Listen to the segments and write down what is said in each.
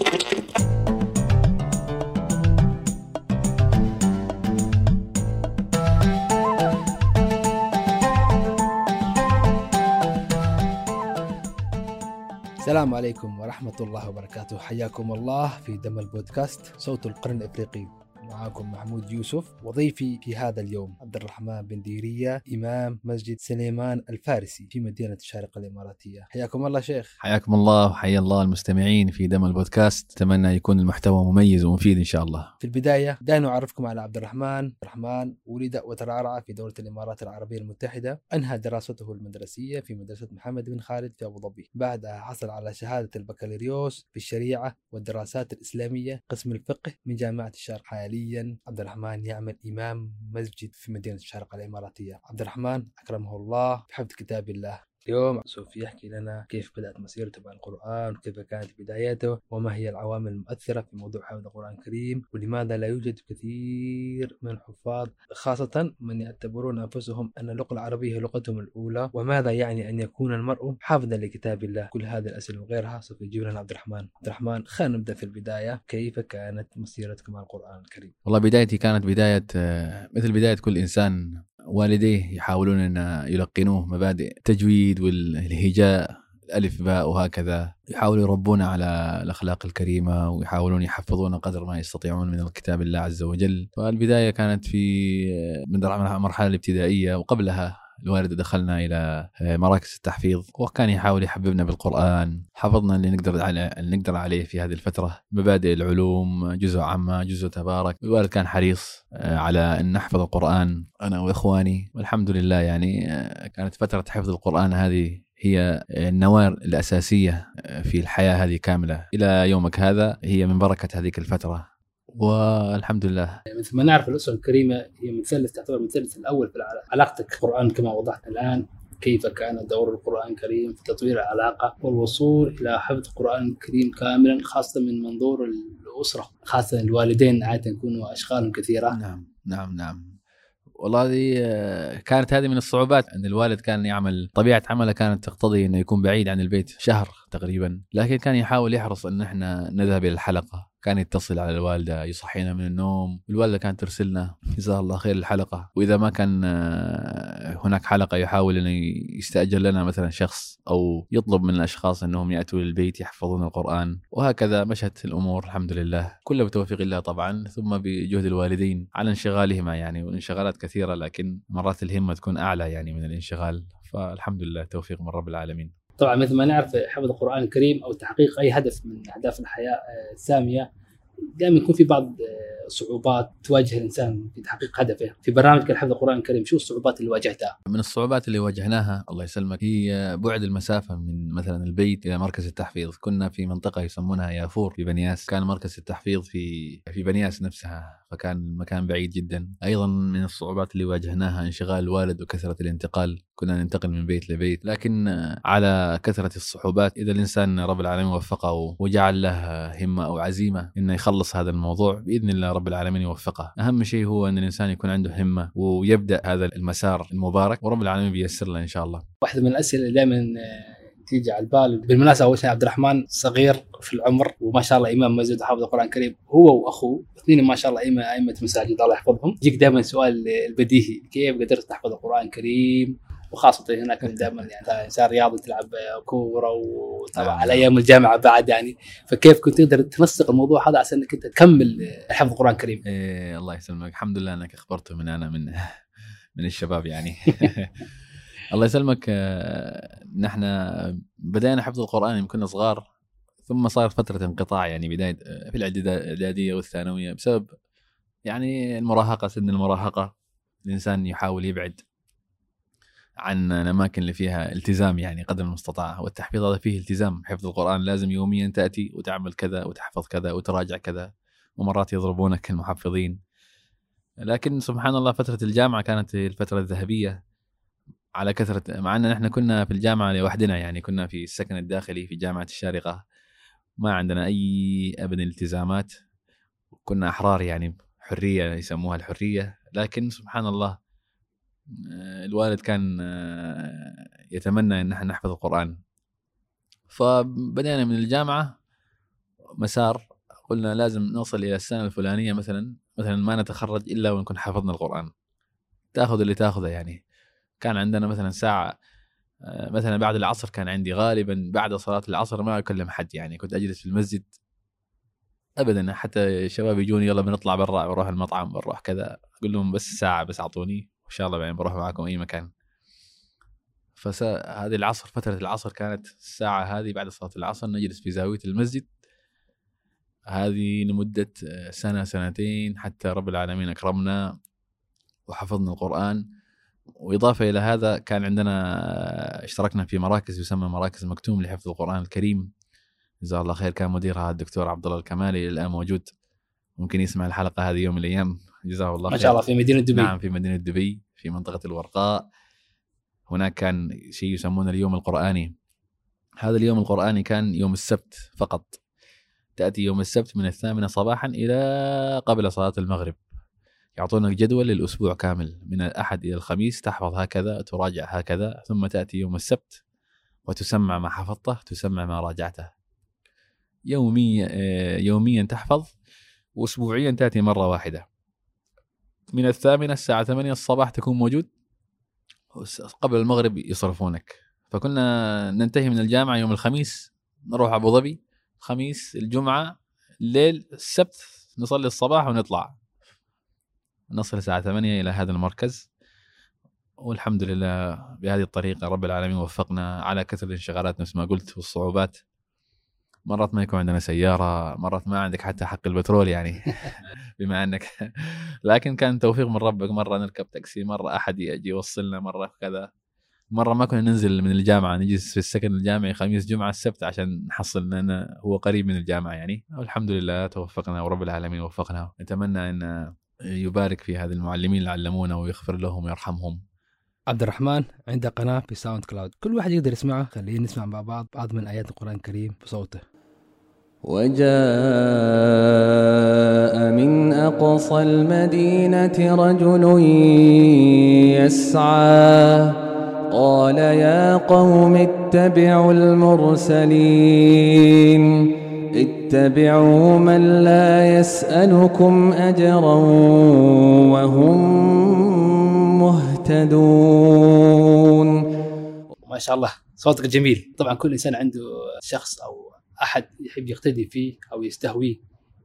السلام عليكم ورحمة الله وبركاته. حياكم الله في دم البودكاست صوت القرن الإفريقي. معكم محمود يوسف وضيفي في هذا اليوم عبد الرحمن بن ديرية إمام مسجد سليمان الفارسي في مدينة الشارقة الإماراتية. حياكم الله شيخ. حياكم الله وحيا الله المستمعين في دم البودكاست. أتمنى يكون المحتوى مميز ومفيد إن شاء الله. في البداية دعنا نعرفكم على عبد الرحمن عبد الرحمن ولد وترعرع في دولة الإمارات العربية المتحدة. أنهى دراسته المدرسية في مدرسة محمد بن خالد في أبو ظبي. بعدها حصل على شهادة البكالوريوس في الشريعة والدراسات الإسلامية قسم الفقه من جامعة الشرق حاليا عبد الرحمن يعمل إمام مسجد في مدينة الشارقة الإماراتية. عبد الرحمن أكرمه الله بحفظ كتاب الله. اليوم سوف يحكي لنا كيف بدأت مسيرته مع القرآن وكيف كانت بدايته وما هي العوامل المؤثرة في موضوع حفظ القرآن الكريم ولماذا لا يوجد كثير من الحفاظ خاصة من يعتبرون أنفسهم أن اللغة العربية هي لغتهم الأولى وماذا يعني أن يكون المرء حافظا لكتاب الله؟ كل هذه الأسئلة وغيرها سوف يجيب لنا عبد الرحمن. عبد الرحمن خلينا نبدأ في البداية. كيف كانت مسيرتك مع القرآن الكريم؟ والله بدايتي كانت بداية آه، مثل بداية كل إنسان والديه يحاولون أن يلقنوه مبادئ التجويد والهجاء الالف باء وهكذا. يحاولوا يربون على الأخلاق الكريمة ويحاولون يحفظون قدر ما يستطيعون من كتاب الله عز وجل. فالبداية كانت في من المرحله الابتدائية وقبلها الوالد دخلنا إلى آه، مراكز التحفيظ وكان يحاول يحببنا بالقرآن. حفظنا اللي نقدر على اللي نقدر عليه في هذه الفترة. مبادئ العلوم جزء عامه جزء تبارك. الوالد كان حريص آه، على أن نحفظ القرآن أنا وإخواني. والحمد لله يعني آه، كانت فترة حفظ القرآن هذه هي النواة الأساسية في الحياة هذه كاملة. إلى يومك هذا هي من بركة هذيك الفترة. والحمد لله. مثل ما نعرف الأسرة الكريمة هي مثلث تعتبر المثلث الأول في العلاقه علاقتك القران كما وضحت الآن. كيف كان دور القرآن الكريم في تطوير العلاقة؟ والوصول إلى حفظ القران الكريم كاملا خاصة من منظور الأسرة خاصة الوالدين عادة يكونوا أشغالهم كثيرة. نعم نعم نعم. والله هذه آه، كانت هذه من الصعوبات أن الوالد كان يعمل طبيعة عمله كانت تقتضي إنه يكون بعيد عن البيت شهر. تقريبا. لكن كان يحاول يحرص إن إحنا نذهب إلى الحلقة. كان يتصل على الوالدة يصحينا من النوم. الوالدة كانت ترسلنا جزاها الله خير الحلقة. وإذا ما كان آه، هناك حلقة يحاول إنه يستأجر لنا مثلا شخص أو يطلب من الأشخاص إنهم يأتوا للبيت يحفظون القرآن. وهكذا مشت الأمور الحمد لله. كله بتوفيق الله طبعا. ثم بجهد الوالدين على انشغالهما يعني والانشغالات كثيرة لكن مرات الهمة تكون أعلى يعني من الانشغال. فالحمد لله توفيق من رب العالمين. طبعا مثل ما نعرف حفظ القرآن الكريم أو تحقيق أي هدف من أهداف الحياة آه، السامية دائما يكون في بعض آه، صعوبات تواجه الإنسان في تحقيق هدفه، في برنامج حفظ القرآن الكريم شو الصعوبات اللي واجهتها؟ من الصعوبات اللي واجهناها الله يسلمك هي بعد المسافة من مثلا البيت إلى مركز التحفيظ، كنا في منطقة يسمونها يافور في بنياس، كان مركز التحفيظ في في بنياس نفسها فكان المكان بعيد جدا، أيضا من الصعوبات اللي واجهناها انشغال الوالد وكثرة الانتقال، كنا ننتقل من بيت لبيت، لكن على كثرة الصعوبات إذا الإنسان رب العالمين وفقه وجعل له همة أو عزيمة إنه يخلص هذا الموضوع بإذن الله رب العالمين يوفقه، أهم شيء هو أن الإنسان يكون عنده همة ويبدأ هذا المسار المبارك ورب العالمين بيسر له إن شاء الله. واحدة من الأسئلة اللي دائما تيجي على البال بالمناسبة أول شيء عبد الرحمن صغير في العمر وما شاء الله إمام مسجد وحافظ القرآن الكريم هو وأخوه اثنين ما شاء الله ائمه أئمة مساجد الله يحفظهم. يجيك دائما سؤال البديهي كيف قدرت تحفظ القرآن الكريم؟ وخاصة هناك دائما يعني إنسان رياضي تلعب كورة وطبعا نعم. على أيام الجامعة بعد يعني. فكيف كنت تقدر تنسق الموضوع هذا عشان إنك أنت تكمل حفظ القرآن الكريم؟ إيه الله يسلمك. الحمد لله إنك أخبرته من أنا من من الشباب يعني. الله يسلمك. آه، نحن بدأنا حفظ القرآن يوم كنا صغار ثم صار فترة انقطاع يعني بداية آه، في الإعدادية والثانوية بسبب يعني المراهقة سن المراهقة. الإنسان يحاول يبعد عن الأماكن اللي فيها التزام يعني قدر المستطاع والتحفيظ هذا فيه التزام. حفظ القرآن لازم يوميا تأتي وتعمل كذا وتحفظ كذا وتراجع كذا ومرات يضربونك المحفظين. لكن سبحان الله فترة الجامعة كانت الفترة الذهبية على كثرة مع أن نحن كنا في الجامعة لوحدنا يعني كنا في السكن الداخلي في جامعة الشارقة. ما عندنا أي أبدا التزامات. كنا أحرار يعني حرية يسموها الحرية. لكن سبحان الله الوالد كان آه، يتمنى إن إحنا نحفظ القرآن. فبدأنا من الجامعة مسار قلنا لازم نوصل إلى السنة الفلانية مثلا مثلا ما نتخرج إلا ونكون حفظنا القرآن. تأخذ اللي تأخذه يعني. كان عندنا مثلا ساعة آه، مثلا بعد العصر كان عندي غالبا بعد صلاة العصر ما أكلم حد يعني كنت أجلس في المسجد. ابدا حتى الشباب يجوني يلا بنطلع برا بروح المطعم بروح كذا أقول لهم بس ساعة بس أعطوني. وان شاء الله بعدين بروح معاكم أي مكان. فهذه العصر فترة العصر كانت الساعة هذه بعد صلاة العصر نجلس في زاوية المسجد. هذه لمدة سنة سنتين حتى رب العالمين أكرمنا وحفظنا القرآن. وإضافة إلى هذا كان عندنا اشتركنا في مراكز يسمى مراكز مكتوم لحفظ القرآن الكريم. جزاه الله خير كان مديرها الدكتور عبد الله الكمالي الآن موجود. ممكن يسمع الحلقة هذه يوم من الأيام. جزاه الله ما شاء الله في مدينة دبي. نعم في مدينة دبي في منطقة الورقاء. هناك كان شيء يسمونه اليوم القرآني. هذا اليوم القرآني كان يوم السبت فقط. تأتي يوم السبت من الثامنة صباحا إلى قبل صلاة المغرب. يعطونك جدول للأسبوع كامل. من الأحد إلى الخميس تحفظ هكذا تراجع هكذا ثم تأتي يوم السبت وتسمع ما حفظته تسمع ما راجعته. يوميا آه، يوميا تحفظ واسبوعيا تأتي مرة واحدة. من الثامنة الساعة 8 الصباح تكون موجود؟ قبل المغرب يصرفونك. فكنا ننتهي من الجامعة يوم الخميس نروح أبو ظبي. خميس الجمعة الليل السبت نصلي الصباح ونطلع. نصل الساعة 8 إلى هذا المركز. والحمد لله بهذه الطريقة رب العالمين وفقنا على كثر الانشغالات نفس ما قلت والصعوبات. مرات ما يكون عندنا سيارة مرات ما عندك حتى حق البترول يعني. بما أنك لكن كان توفيق من ربك مرة نركب تاكسي مرة أحد يجي يوصلنا مرة كذا. مرة ما كنا ننزل من الجامعة نجلس في السكن الجامعي خميس جمعة السبت عشان نحصل لنا هو قريب من الجامعة يعني. والحمد لله توفقنا ورب العالمين وفقنا نتمنى أن يبارك في هذه المعلمين اللي علمونا ويغفر لهم ويرحمهم. عبد الرحمن عنده قناة في ساوند كلاود. كل واحد يقدر يسمعها خلينا نسمع مع بعض. بعض من آيات القرآن الكريم بصوته. وجاء من أقصى المدينة رجل يسعى. قال يا قوم اتبعوا المرسلين. اتبعوا من لا يسألكم أجرا وهم مهتدون. ما شاء الله صوتك جميل. طبعا كل إنسان عنده شخص أو أحد يحب يقتدي فيه أو يستهويه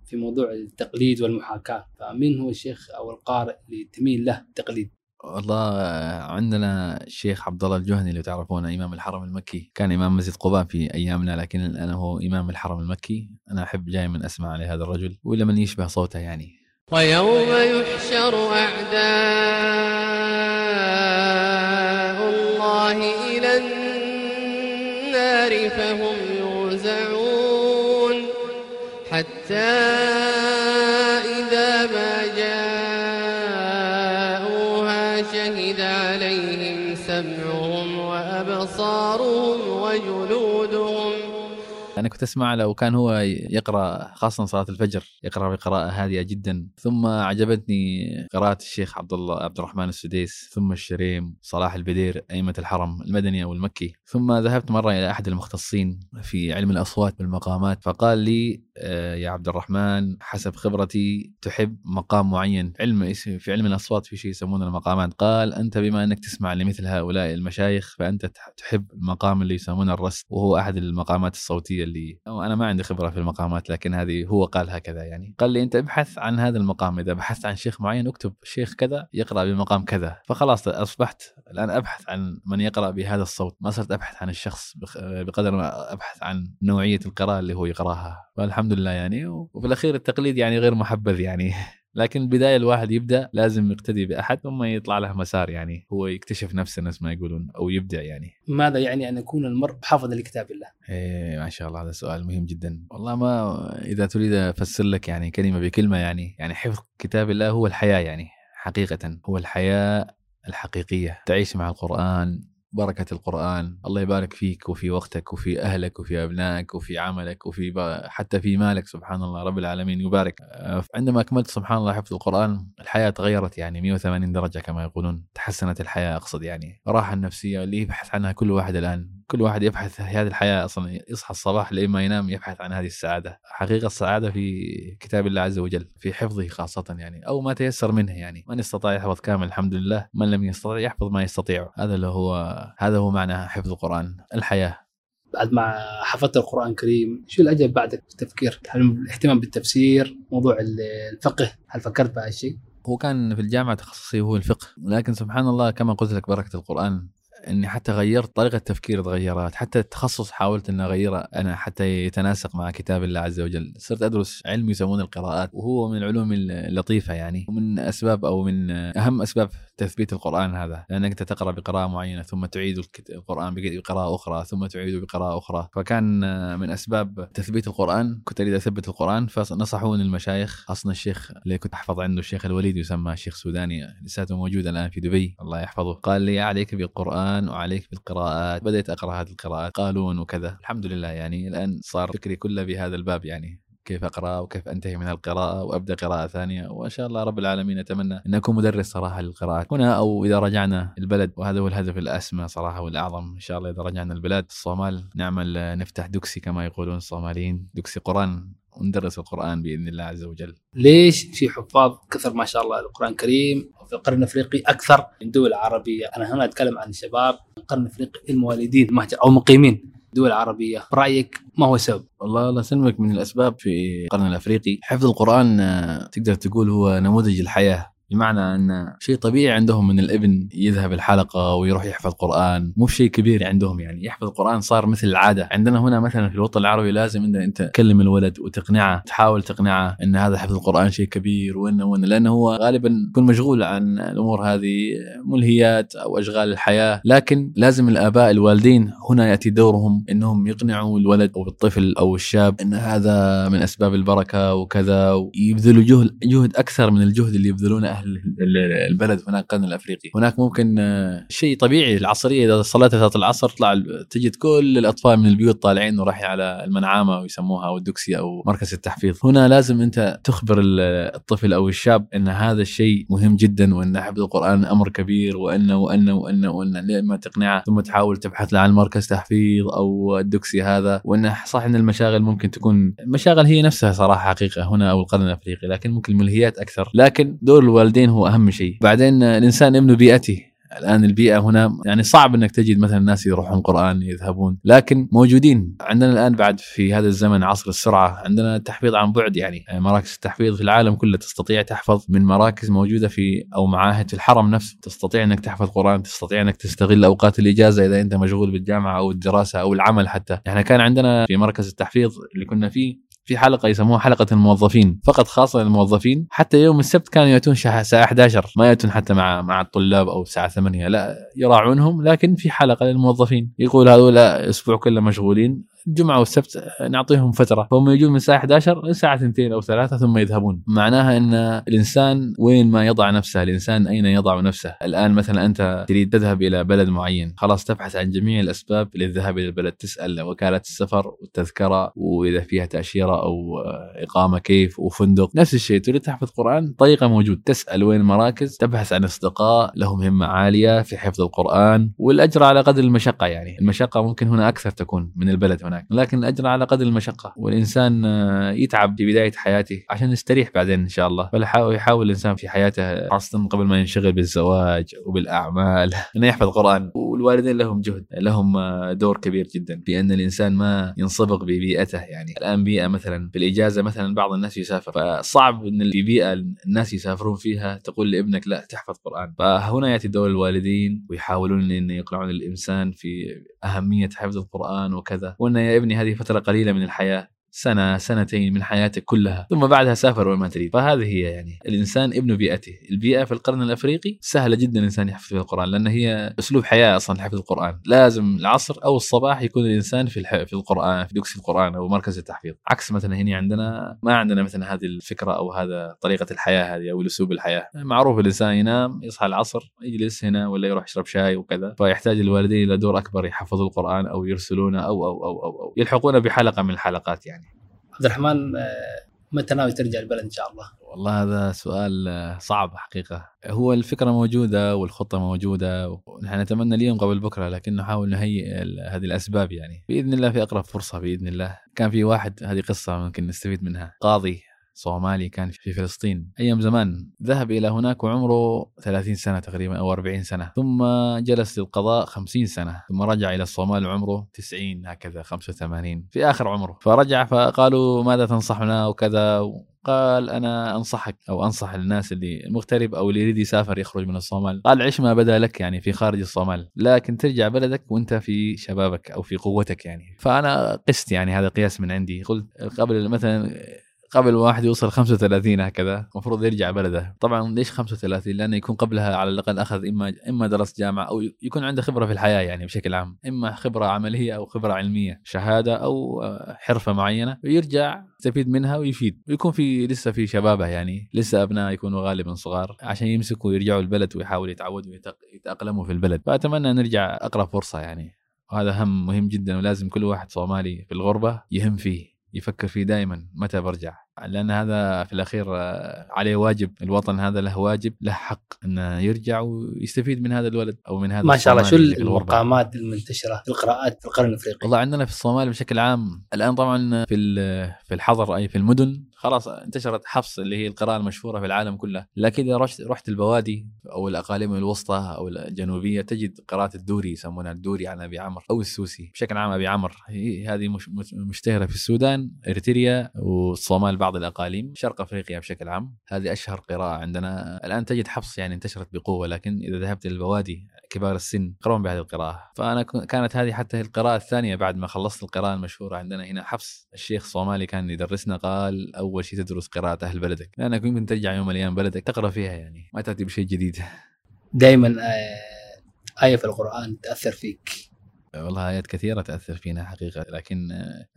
في موضوع التقليد والمحاكاة فمن هو الشيخ أو القارئ اللي تميل له التقليد؟ والله عندنا الشيخ عبد الله الجهني اللي تعرفونه إمام الحرم المكي. كان إمام مسجد قباء في أيامنا لكن الآن هو إمام الحرم المكي. أنا أحب دائما أسمع لهذا الرجل ولا من يشبه صوته يعني. ويوم يحشر أعداء الله إلى النار فهم يوزعون. حتى إذا ما جاءوها شهد عليهم سمعهم وأبصارهم وجلودهم أنا كنت أسمع له وكان هو يقرأ خاصة صلاة الفجر يقرأ بقراءة هادئه جدا. ثم عجبتني قراءة الشيخ عبد الله عبد الرحمن السديس ثم الشريم صلاح البدير أئمة الحرم المدني أو المكي ثم ذهبت مرة إلى أحد المختصين في علم الأصوات والمقامات فقال لي آه، يا عبد الرحمن حسب خبرتي تحب مقام معين. علم في علم الأصوات في شيء يسمونه المقامات. قال أنت بما أنك تسمع لمثل هؤلاء المشايخ فأنت تح- تحب المقام اللي يسمونه الرسم وهو أحد المقامات الصوتية. اللي أنا ما عندي خبرة في المقامات لكن هذه هو قال هكذا يعني. قال لي أنت ابحث عن هذا المقام إذا بحثت عن شيخ معين اكتب شيخ كذا يقرأ بمقام كذا. فخلاص أصبحت الآن أبحث عن من يقرأ بهذا الصوت. ما صرت أبحث عن الشخص بقدر ما أبحث عن نوعية القراءة اللي هو يقرأها. فالحمد لله يعني وفي الأخير التقليد يعني غير محبذ يعني. لكن البدايه الواحد يبدأ لازم يقتدي بأحد ثم يطلع له مسار يعني هو يكتشف نفسه نفس ما يقولون أو يبدع يعني. ماذا يعني أن يكون المرء حافظا لكتاب الله؟ إيه ما شاء الله هذا سؤال مهم جدا. والله ما إذا تريد أفسر لك يعني كلمة بكلمة يعني يعني حفظ كتاب الله هو الحياة يعني حقيقة هو الحياة الحقيقية. تعيش مع القرآن بركة القرآن. الله يبارك فيك وفي وقتك وفي أهلك وفي أبنائك وفي عملك وفي. حتى في مالك سبحان الله رب العالمين يبارك. آه، عندما أكملت سبحان الله حفظ القرآن الحياة تغيرت يعني 180 درجة كما يقولون. تحسنت الحياة أقصد يعني. الراحة النفسية اللي يبحث عنها كل واحد الآن. كل واحد يبحث في هذه الحياة أصلا يصحى الصباح لين ما ينام يبحث عن هذه السعادة. حقيقة السعادة في كتاب الله عز وجل في حفظه خاصة يعني أو ما تيسر منه يعني. من استطاع يحفظ كامل؟ الحمد لله. من لم يستطع يحفظ ما يستطيع. هذا اللي هو هذا هو معنى حفظ القرآن. الحياة. بعد ما حفظت القرآن الكريم شو الأجل بعدك في التفكير؟ هل الاهتمام بالتفسير موضوع الفقه هل فكرت بهذا الشيء؟ هو كان في الجامعة تخصصي هو الفقه. لكن سبحان الله كما قلت لك بركة القرآن. إني حتى غيرت طريقة تفكيري تغيرت حتى التخصص حاولت إني أغيره أنا حتى يتناسق مع كتاب الله عز وجل. صرت أدرس علم يسمونه القراءات وهو من العلوم اللطيفة يعني ومن أسباب أو من أهم أسباب تثبيت القرآن هذا. لأنك أنت تقرأ بقراءة معينة ثم تعيد القرآن بقراءة أخرى ثم تعيده بقراءة أخرى. فكان من أسباب تثبيت القرآن كنت أريد أثبت القرآن فنصحوني المشايخ أصلا الشيخ اللي كنت أحفظ عنده الشيخ الوليد يسمى الشيخ سوداني لساته موجود الآن في دبي الله يحفظه. قال لي عليك بالقرآن وعليك بالقراءات بديت أقرأ هذه القراءات قالون وكذا. الحمد لله يعني الآن صار فكري كله بهذا الباب يعني كيف أقرأ وكيف أنتهي من القراءة وأبدأ قراءة ثانية. وإن شاء الله رب العالمين أتمنى ان اكون مدرس صراحة للقراءات. هنا أو إذا رجعنا البلد وهذا هو الهدف الأسمى صراحة والأعظم. إن شاء الله إذا رجعنا البلاد الصومال نعمل نفتح دوكسي كما يقولون الصوماليين دوكسي قرآن وندرس القرآن بإذن الله عز وجل. ليش في حفاظ كثر ما شاء الله القرآن الكريم؟ في القرن الافريقي أكثر من دول عربية، أنا هنا أتكلم عن الشباب القرن الافريقي المواليدين مهجر أو مقيمين دول عربية، برأيك ما هو السبب؟ والله الله يسلمك. من الأسباب في القرن الأفريقي حفظ القرآن آه، تقدر تقول هو نموذج الحياة. بمعنى أن شيء طبيعي عندهم من الابن يذهب الحلقة ويروح يحفظ قرآن. مو شيء كبير عندهم يعني. يحفظ القران صار مثل العادة. عندنا هنا مثلا في الوطن العربي لازم إن أنت تكلم الولد وتقنعه تحاول تقنعه إن هذا حفظ القرآن شيء كبير وإنه وإنه لأنه هو غالبا يكون مشغول عن الأمور هذه ملهيات أو أشغال الحياة. لكن لازم الآباء الوالدين هنا يأتي دورهم إنهم يقنعوا الولد أو الطفل أو الشاب إن هذا من أسباب البركة وكذا ويبذلوا جهد جهد أكثر من الجهد اللي يبذلونه البلد هناك القرن الأفريقي. هناك ممكن آه، شيء طبيعي العصرية إذا صليت صلاه العصر تطلع تجد كل الأطفال من البيوت طالعين ورايحين على المنعامة ويسموها أو الدكسي أو مركز التحفيظ. هنا لازم أنت تخبر ال- الطفل أو الشاب إن هذا الشيء مهم جدا وإن حفظ القرآن أمر كبير وانه وانه وانه وانه لما تقنعه. ثم تحاول تبحث له عن مركز تحفيظ أو الدكسي هذا وانه صح إن المشاغل ممكن تكون المشاغل هي نفسها صراحة حقيقة هنا أو القرن الأفريقي لكن ممكن ملهيات أكثر. لكن دور الوالدين هو أهم شيء. بعدين الإنسان ابن بيئته. الآن البيئة هنا يعني صعب إنك تجد مثلا ناس يروحون قرآن يذهبون. لكن موجودين. عندنا الآن بعد في هذا الزمن عصر السرعة عندنا التحفيظ عن بعد يعني. مراكز التحفيظ في العالم كله تستطيع تحفظ من مراكز موجودة في أو معاهد في الحرم نفسه. تستطيع إنك تحفظ قرآن تستطيع إنك تستغل أوقات الإجازة إذا أنت مشغول بالجامعة أو الدراسة أو العمل حتى. إحنا كان عندنا في مركز التحفيظ اللي كنا فيه في حلقة يسموها حلقة الموظفين فقط خاصة للموظفين. حتى يوم السبت كانوا يأتون الساعة 11 ما يأتون حتى مع مع الطلاب أو الساعة 8 لا يراعونهم لكن في حلقة للموظفين. يقول هذول أسبوع كله مشغولين. الجمعه والسبت نعطيهم فترة. فهم يجون من الساعة 11 لساعه 2 أو 3 ثم يذهبون. معناها إن الإنسان وين ما يضع نفسه الإنسان أين يضع نفسه؟ الآن مثلا أنت تريد تذهب إلى بلد معين. خلاص تبحث عن جميع الأسباب للذهاب إلى البلد. تسأل وكالة السفر والتذكرة وإذا فيها تأشيرة أو إقامة كيف وفندق. نفس الشيء تريد تحفظ قرآن؟ طريقة موجود. تسأل وين المراكز تبحث عن أصدقاء لهم همة عالية في حفظ القرآن. والأجر على قدر المشقة يعني. المشقة ممكن هنا أكثر تكون من البلد هناك. لكن الأجر على قدر المشقة. والإنسان آه، يتعب في بداية حياته عشان يستريح بعدين إن شاء الله. يحاول الإنسان في حياته خاصة قبل ما ينشغل بالزواج وبالأعمال. إنه يحفظ قرآن. والوالدين لهم جهد. لهم آه، دور كبير جدا. في أن الإنسان ما ينصبغ ببيئته. يعني الآن بيئة مثلا في الإجازة مثلا بعض الناس يسافر. فصعب إن في بيئة الناس يسافرون فيها تقول لابنك لا تحفظ قرآن. فهنا يأتي دور الوالدين ويحاولون إن يقنعون الإنسان في أهمية حفظ القرآن وكذا. وأن يا ابني هذه فترة قليلة من الحياة. سنة سنتين من حياتك كلها ثم بعدها سافر وين ما تريد. فهذه هي يعني الإنسان ابن بيئته. البيئة في القرن الأفريقي سهلة جدا الإنسان يحفظ فيها القرآن لأن هي أسلوب حياة أصلا حفظ القرآن. لازم العصر أو الصباح يكون الإنسان في. في القرآن في دكس القرآن أو مركز التحفيظ. عكس مثلا هنا عندنا ما عندنا مثلا هذه الفكرة أو هذا طريقة الحياة هذه أو أسلوب الحياة. معروف الإنسان ينام يصحى العصر يجلس هنا ولا يروح يشرب شاي وكذا. فيحتاج الوالدين إلى دور أكبر يحفظوا القرآن أو يرسلونه أو أو أو أو, أو يلحقونه بحلقة من الحلقات يعني. عبد الرحمن آه، متى ناوي ترجع البلد إن شاء الله؟ والله هذا سؤال آه، صعب حقيقة. هو الفكرة موجودة والخطة موجودة ونحن نتمنى اليوم قبل بكرة لكن نحاول نهيئ هذه الأسباب يعني. بإذن الله في أقرب فرصة بإذن الله. كان في واحد هذه قصة ممكن نستفيد منها. قاضي صومالي كان في فلسطين أيام زمان. ذهب إلى هناك وعمره 30 سنة تقريبا أو 40 سنة. ثم جلس للقضاء 50 سنة. ثم رجع إلى الصومال وعمره 90 هكذا 85 في آخر عمره. فرجع فقالوا ماذا تنصحنا وكذا؟ قال أنا أنصحك أو أنصح الناس اللي المغترب أو اللي يريد يسافر يخرج من الصومال. قال عش ما بدا لك يعني في خارج الصومال لكن ترجع بلدك وأنت في شبابك أو في قوتك يعني. فأنا قست يعني هذا قياس من عندي. قلت قبل مثلا قبل واحد يوصل 35 هكذا المفروض يرجع بلده. طبعا ليش 35 لأنه يكون قبلها على الأقل أخذ إما إما درس جامعة أو يكون عنده خبرة في الحياة يعني بشكل عام. إما خبرة عملية أو خبرة علمية شهادة أو آه، حرفة معينة ويرجع يستفيد منها ويفيد. ويكون في لسه في شبابه يعني لسه أبناء يكونوا غالبا صغار عشان يمسكوا ويرجعوا البلد ويحاولوا يتعودوا ويتأق- يتأقلموا في البلد. فأتمنى نرجع أقرب فرصة يعني. وهذا هم مهم جدا ولازم كل واحد صومالي في الغربة يهم فيه. يفكر فيه دائما متى برجع؟ لأن هذا في الأخير آه، عليه واجب الوطن هذا له واجب له حق إنه يرجع ويستفيد من هذا الولد أو من هذا ما شاء الله شو. المقامات المنتشرة في القراءات في القرن الإفريقي؟ والله عندنا في الصومال بشكل عام الآن طبعا في في الحضر أي في المدن خلاص انتشرت حفص اللي هي القراءة المشهورة في العالم كله لكن إذا رحت رحت البوادي أو الأقاليم الوسطى أو الجنوبية تجد قراءة الدوري يسمونها الدوري عن أبي عمرو أو السوسي بشكل عام أبي عمرو هي هذه مش مش- مشتهرة في السودان إريتريا والصومال بعض الأقاليم شرق أفريقيا بشكل عام. هذه أشهر قراءة عندنا. الآن تجد حفص يعني انتشرت بقوة لكن إذا ذهبت للبوادي كبار السن يقرؤون بهذه القراءة. فأنا ك- كانت هذه حتى القراءة الثانية بعد ما خلصت القراءة المشهورة عندنا هنا. حفص الشيخ الصومالي كان يدرسنا قال أول شيء تدرس قراءة أهل بلدك. لأنك يمكن ترجع يوم من الأيام بلدك تقرأ فيها يعني ما تأتي بشيء جديد. دائما آه، آية في القرآن تأثر فيك. والله آيات كثيرة تأثر فينا حقيقة لكن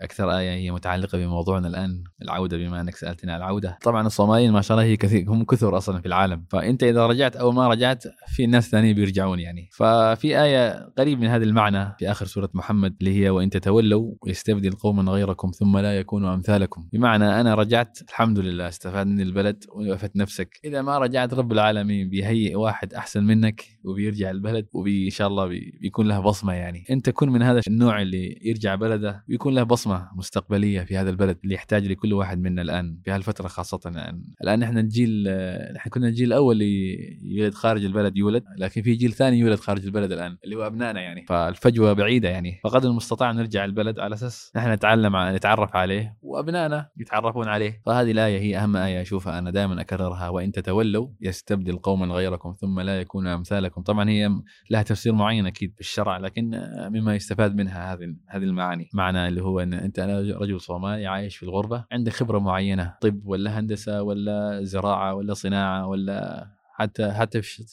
أكثر آية هي متعلقة بموضوعنا الآن العودة بما أنك سألتني عن العودة. طبعا الصوماليين ما شاء الله هي كثير هم كثر أصلا في العالم. فأنت إذا رجعت أو ما رجعت في ناس ثانيين بيرجعون يعني. ففي آية قريب من هذا المعنى في آخر سورة محمد اللي هي وإن تتولوا يستبدل قوما غيركم ثم لا يكونوا أمثالكم. بمعنى أنا رجعت الحمد لله استفاد من البلد ووقفت نفسك. إذا ما رجعت رب العالمين بيهيئ واحد أحسن منك وبيرجع البلد وإن شاء الله بي- بيكون له بصمة يعني. أنت كن من هذا النوع اللي يرجع بلده ويكون له بصمة مستقبلية في هذا البلد اللي يحتاج لكل واحد منا الآن في هالفترة خاصة الآن. الآن إحنا الجيل نحن كنا الجيل الأول اللي يولد خارج البلد يولد لكن في جيل ثاني يولد خارج البلد الآن اللي هو أبنائنا يعني. فالفجوة بعيدة يعني. فقدر المستطاع نرجع البلد على أساس نحن نتعلم نتعرف عليه وأبنائنا يتعرفون عليه. فهذه الآية هي أهم آية أشوفها أنا دائما أكررها. وإن تتولوا يستبدل قوما غيركم ثم لا يكونوا أمثالكم. طبعا هي لها تفسير معين أكيد في الشرع لكن مما يستفاد منها هذه هذه المعاني. معنى اللي هو إن أنت رجل صومالي عايش في الغربة عندك خبرة معينة طب ولا هندسة ولا زراعة ولا صناعة ولا حتى حتى في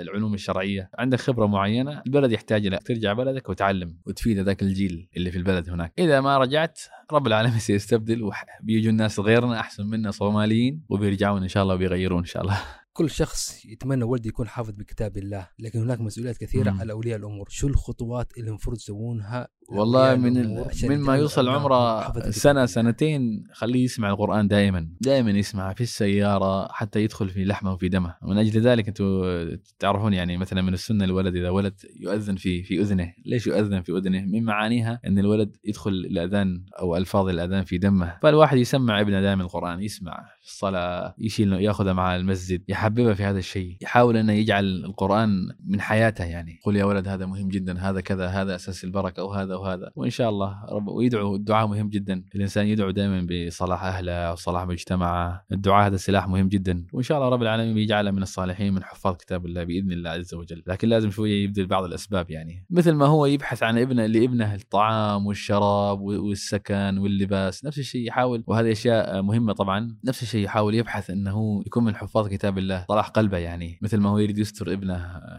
العلوم الشرعية. عندك خبرة معينة البلد يحتاج لك ترجع بلدك وتعلم وتفيد ذاك الجيل اللي في البلد هناك. إذا ما رجعت رب العالمين سيستبدل وبيجوا الناس غيرنا أحسن منا صوماليين وبيرجعون إن شاء الله وبيغيرون إن شاء الله. كل شخص يتمنى ولده يكون حافظ بكتاب الله لكن هناك مسؤوليات كثيرة مم. على أولياء الأمور شو الخطوات اللي المفروض يسوونها والله أولياء من الأمور ال... عشان من ما يجعلوا يوصل عمره؟ سنة سنتين خليه يسمع القرآن دائما. دائما يسمع في السيارة حتى يدخل في لحمة وفي دمه. من أجل ذلك أنتم تعرفون يعني مثلا من السنة الولد إذا ولد يؤذن في في أذنه. ليش يؤذن في أذنه؟ من معانيها أن الولد يدخل الأذان أو ألفاظ الأذان في دمه. فالواحد يسمع ابنه دائما القرآن يسمع في الصلاة يشيل يأخذه مع المسجد يحببه في هذا الشيء. يحاول أنه يجعل القرآن من حياته يعني. قل يا ولد هذا مهم جدا هذا كذا هذا أساس البركة وهذا وهذا وإن شاء الله رب ويدعو الدعاء مهم جدا. الإنسان يدعو دائما بصلاح أهله وصلاح مجتمعه. الدعاء هذا سلاح مهم جدا. وإن شاء الله رب العالمين بيجعله من الصالحين من حفاظ كتاب الله بإذن الله عز وجل. لكن لازم شوية يبذل بعض الأسباب يعني. مثل ما هو يبحث عن ابنه لابنه الطعام والشراب والسكن واللباس نفس الشيء يحاول. وهذه أشياء مهمة طبعا. نفس الشيء يحاول يبحث إنه يكون من حفاظ كتاب الله. صلاح قلبه يعني. مثل ما هو يريد يستر ابنه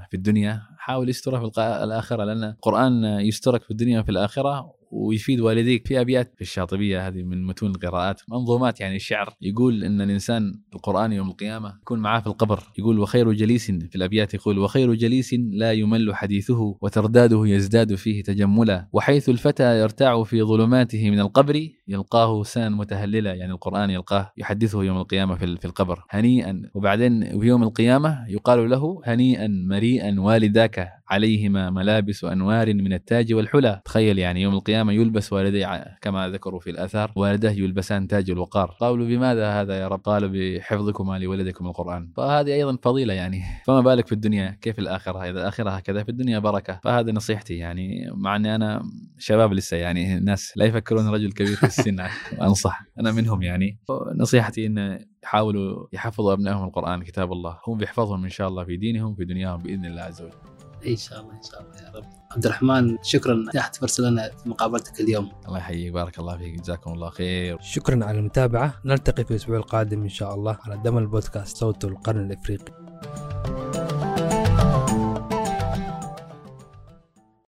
في الدنيا حاول يستره في الآخرة. لأن القرآن يسترك في الدنيا وفي الآخرة ويفيد والديك في أبيات في الشاطبية هذه من متون القراءات منظومات يعني الشعر. يقول إن الإنسان القرآن يوم القيامة يكون معاه في القبر. يقول وخير جليس في الأبيات يقول وخير جليس لا يمل حديثه وترداده يزداد فيه تجملا. وحيث الفتى يرتاع في ظلماته من القبر يلقاه سان متهللا يعني القرآن يلقاه يحدثه يوم القيامة في في القبر. هنيئا. وبعدين في يوم القيامة يقال له هنيئا مريئا والداك. عليهما ملابس انوار من التاج والحلى تخيل يعني يوم القيامة يلبس والدي كما ذكروا في الآثار والداه يلبسان تاج الوقار. قالوا بماذا هذا يا رب؟ قالوا بحفظكما لولدكم القرآن. فهذه أيضا فضيلة يعني. فما بالك في الدنيا؟ كيف الآخرة؟ إذا الاخره هكذا في الدنيا بركة. فهذه نصيحتي يعني مع أني أنا شباب لسه يعني الناس لا يفكرون رجل كبير في السن. أنصح. أنا منهم يعني. نصيحتي إن يحاولوا يحفظوا أبنائهم القرآن كتاب الله. هم بيحفظهم إن شاء الله في دينهم في دنياهم بإذن الله عز وجل. إن شاء الله إن شاء الله يا رب. عبد الرحمن شكرا اتاحت فرصه لنا في مقابلتك اليوم. الله يحييك بارك الله فيك جزاكم الله خير. شكرا على المتابعة. نلتقي في الأسبوع القادم إن شاء الله على دم البودكاست صوت القرن الإفريقي.